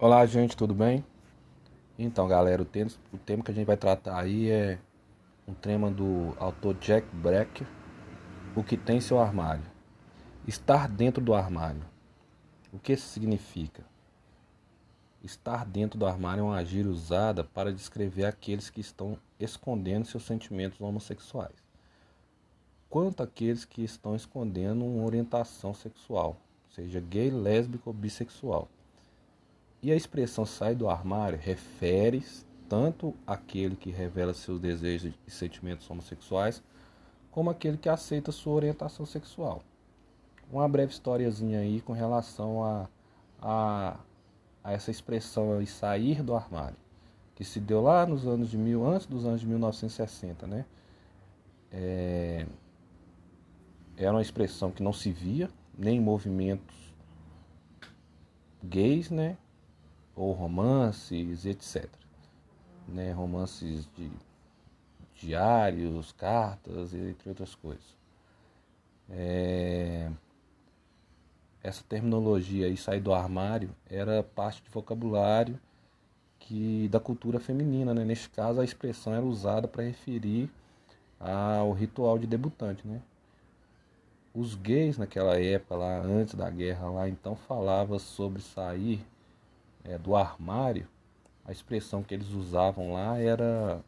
Olá, gente, tudo bem? Então, galera, o tema, o tema que a gente vai tratar aí é um tema do autor Jack Breck, O que tem seu armário. Estar dentro do armário. O que isso significa? Estar dentro do armário é uma gíria usada para descrever aqueles que estão escondendo seus sentimentos homossexuais, quanto aqueles que estão escondendo uma orientação sexual, seja gay, lésbico ou bissexual. E a expressão sai do armário refere tanto àquele que revela seus desejos e sentimentos homossexuais, como aquele que aceita sua orientação sexual. Uma breve historiazinha aí com relação a, a, a essa expressão aí, sair do armário, que se deu lá nos anos de mil, antes dos anos de 1960, né? É, era uma expressão que não se via nem em movimentos gays, né? Ou romances, etc. Né, romances de diários, cartas, entre outras coisas. É... Essa terminologia aí, sair do armário, era parte de vocabulário que da cultura feminina. Né? Neste caso, a expressão era usada para referir ao ritual de debutante. Né? Os gays naquela época, lá antes da guerra, lá então falava sobre sair é, do armário, a expressão que eles usavam lá era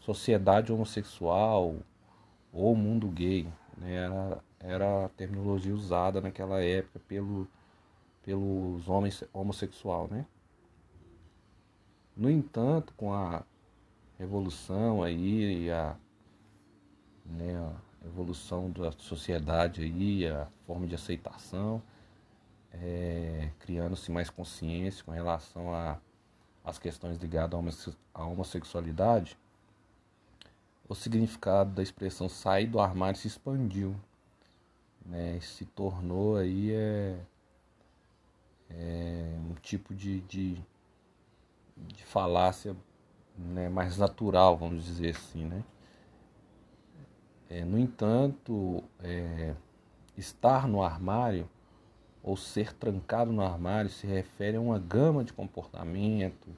sociedade homossexual ou mundo gay. Né? Era, era a terminologia usada naquela época pelo, pelos homens homossexuais. Né? No entanto, com a revolução aí, a, né, a evolução da sociedade aí, a forma de aceitação, é, criando-se mais consciência com relação às questões ligadas à homossexualidade, o significado da expressão sair do armário se expandiu, né? se tornou aí é, é um tipo de, de, de falácia né, mais natural, vamos dizer assim, né? É, no entanto, é, estar no armário ou ser trancado no armário se refere a uma gama de comportamento,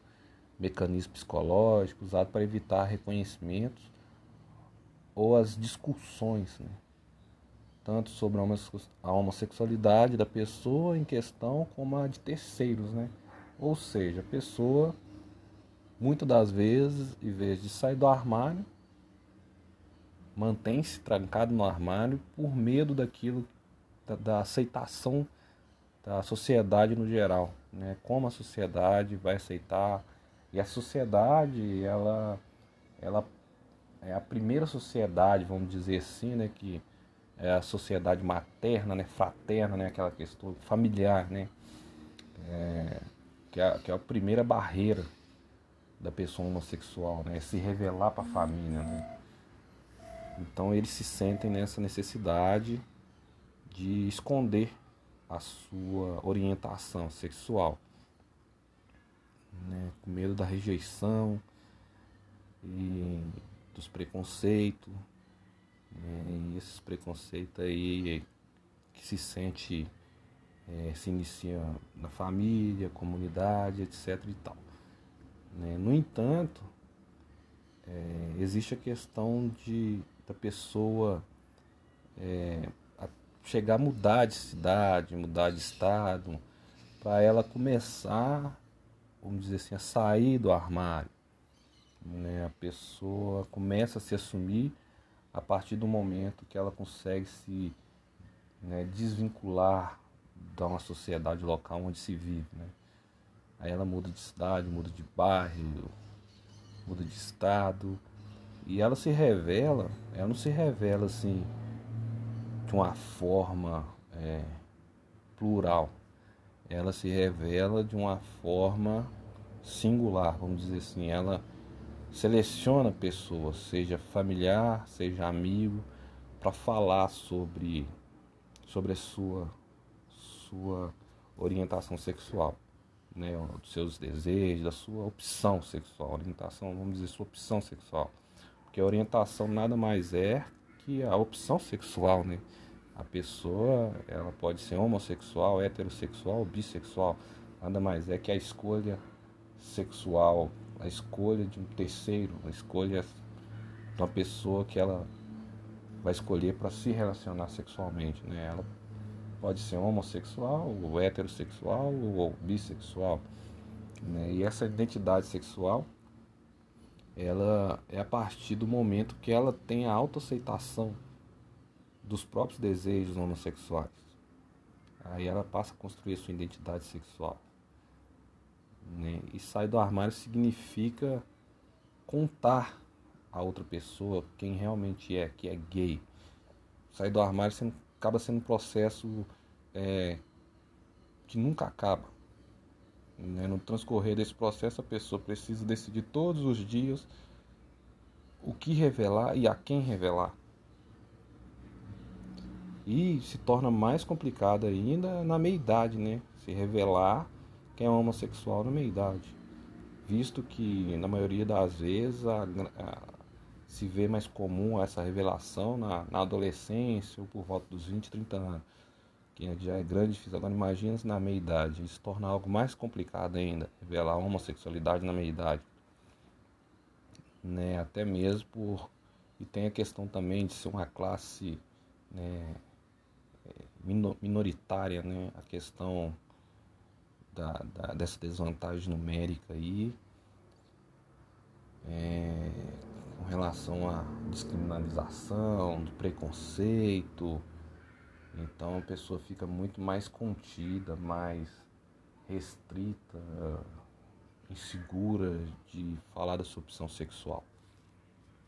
mecanismos psicológicos usados para evitar reconhecimentos ou as discussões, né? tanto sobre a homossexualidade da pessoa em questão como a de terceiros, né? Ou seja, a pessoa muitas das vezes, em vez de sair do armário, mantém-se trancado no armário por medo daquilo da, da aceitação da sociedade no geral, né? Como a sociedade vai aceitar. E a sociedade ela ela é a primeira sociedade, vamos dizer assim, né, que é a sociedade materna, né, fraterna, né, aquela questão familiar, né, é, que, é, que é a primeira barreira da pessoa homossexual, né, é se revelar para a família, né. Então eles se sentem nessa necessidade de esconder a sua orientação sexual, né? com medo da rejeição e dos preconceitos, né? e esses preconceitos aí que se sente é, se inicia na família, comunidade, etc. e tal. Né? No entanto, é, existe a questão de da pessoa é, chegar a mudar de cidade, mudar de estado, para ela começar, vamos dizer assim, a sair do armário. Né? A pessoa começa a se assumir a partir do momento que ela consegue se né, desvincular da uma sociedade local onde se vive. Né? Aí ela muda de cidade, muda de bairro, muda de estado. E ela se revela, ela não se revela assim uma forma é, plural. Ela se revela de uma forma singular, vamos dizer assim. Ela seleciona pessoas, seja familiar, seja amigo, para falar sobre, sobre a sua, sua orientação sexual, né, dos seus desejos, da sua opção sexual, orientação, vamos dizer, sua opção sexual. Porque a orientação nada mais é que a opção sexual, né? A pessoa, ela pode ser homossexual, heterossexual, bissexual. nada mais é que a escolha sexual, a escolha de um terceiro, a escolha de uma pessoa que ela vai escolher para se relacionar sexualmente, né? Ela pode ser homossexual, ou heterossexual, ou bissexual, né? E essa identidade sexual, ela é a partir do momento que ela tem a autoaceitação dos próprios desejos homossexuais. Aí ela passa a construir sua identidade sexual. Né? E sair do armário significa contar a outra pessoa quem realmente é, que é gay. Sair do armário sendo, acaba sendo um processo é, que nunca acaba. Né? No transcorrer desse processo, a pessoa precisa decidir todos os dias o que revelar e a quem revelar. E se torna mais complicado ainda na meia-idade, né? Se revelar quem é homossexual na meia-idade. Visto que, na maioria das vezes, a, a, se vê mais comum essa revelação na, na adolescência ou por volta dos 20, 30 anos. Que já é grande difícil. Agora imagina se na meia-idade. Isso torna algo mais complicado ainda, revelar a homossexualidade na meia-idade. Né? Até mesmo por... E tem a questão também de ser uma classe né, minoritária, né? A questão da, da dessa desvantagem numérica aí, é, com relação à descriminalização, do preconceito. Então a pessoa fica muito mais contida, mais restrita, insegura de falar da sua opção sexual.